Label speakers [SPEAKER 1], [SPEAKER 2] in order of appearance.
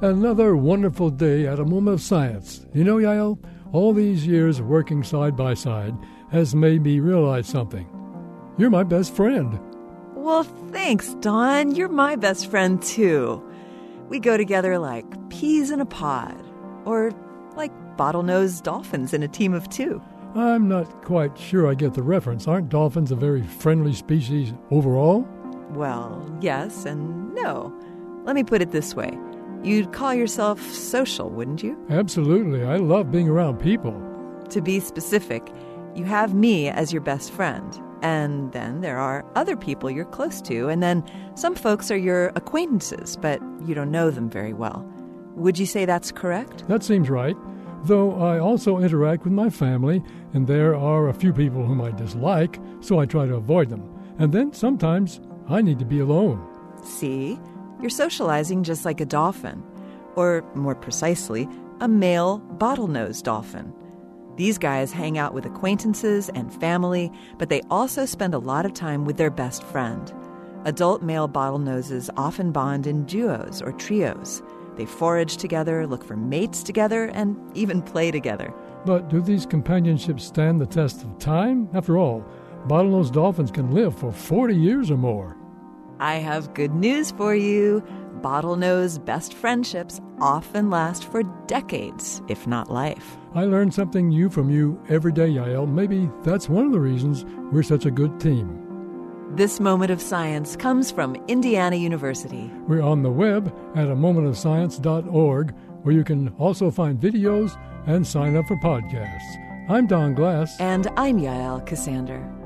[SPEAKER 1] Another wonderful day at a moment of science. You know, Yael, all these years working side by side has made me realize something. You're my best friend.
[SPEAKER 2] Well, thanks, Don. You're my best friend, too. We go together like peas in a pod, or like bottlenose dolphins in a team of two.
[SPEAKER 1] I'm not quite sure I get the reference. Aren't dolphins a very friendly species overall?
[SPEAKER 2] Well, yes and no. Let me put it this way You'd call yourself social, wouldn't you?
[SPEAKER 1] Absolutely. I love being around people.
[SPEAKER 2] To be specific, you have me as your best friend. And then there are other people you're close to, and then some folks are your acquaintances, but you don't know them very well. Would you say that's correct?
[SPEAKER 1] That seems right. Though I also interact with my family, and there are a few people whom I dislike, so I try to avoid them. And then sometimes I need to be alone.
[SPEAKER 2] See? You're socializing just like a dolphin, or more precisely, a male bottlenose dolphin. These guys hang out with acquaintances and family, but they also spend a lot of time with their best friend. Adult male bottlenoses often bond in duos or trios. They forage together, look for mates together, and even play together.
[SPEAKER 1] But do these companionships stand the test of time? After all, bottlenose dolphins can live for 40 years or more.
[SPEAKER 2] I have good news for you. Bottlenose best friendships often last for decades, if not life.
[SPEAKER 1] I learn something new from you every day, Yael. Maybe that's one of the reasons we're such a good team.
[SPEAKER 2] This moment of science comes from Indiana University.
[SPEAKER 1] We're on the web at a momentofscience.org, where you can also find videos and sign up for podcasts. I'm Don Glass.
[SPEAKER 2] And I'm Yael Ksander.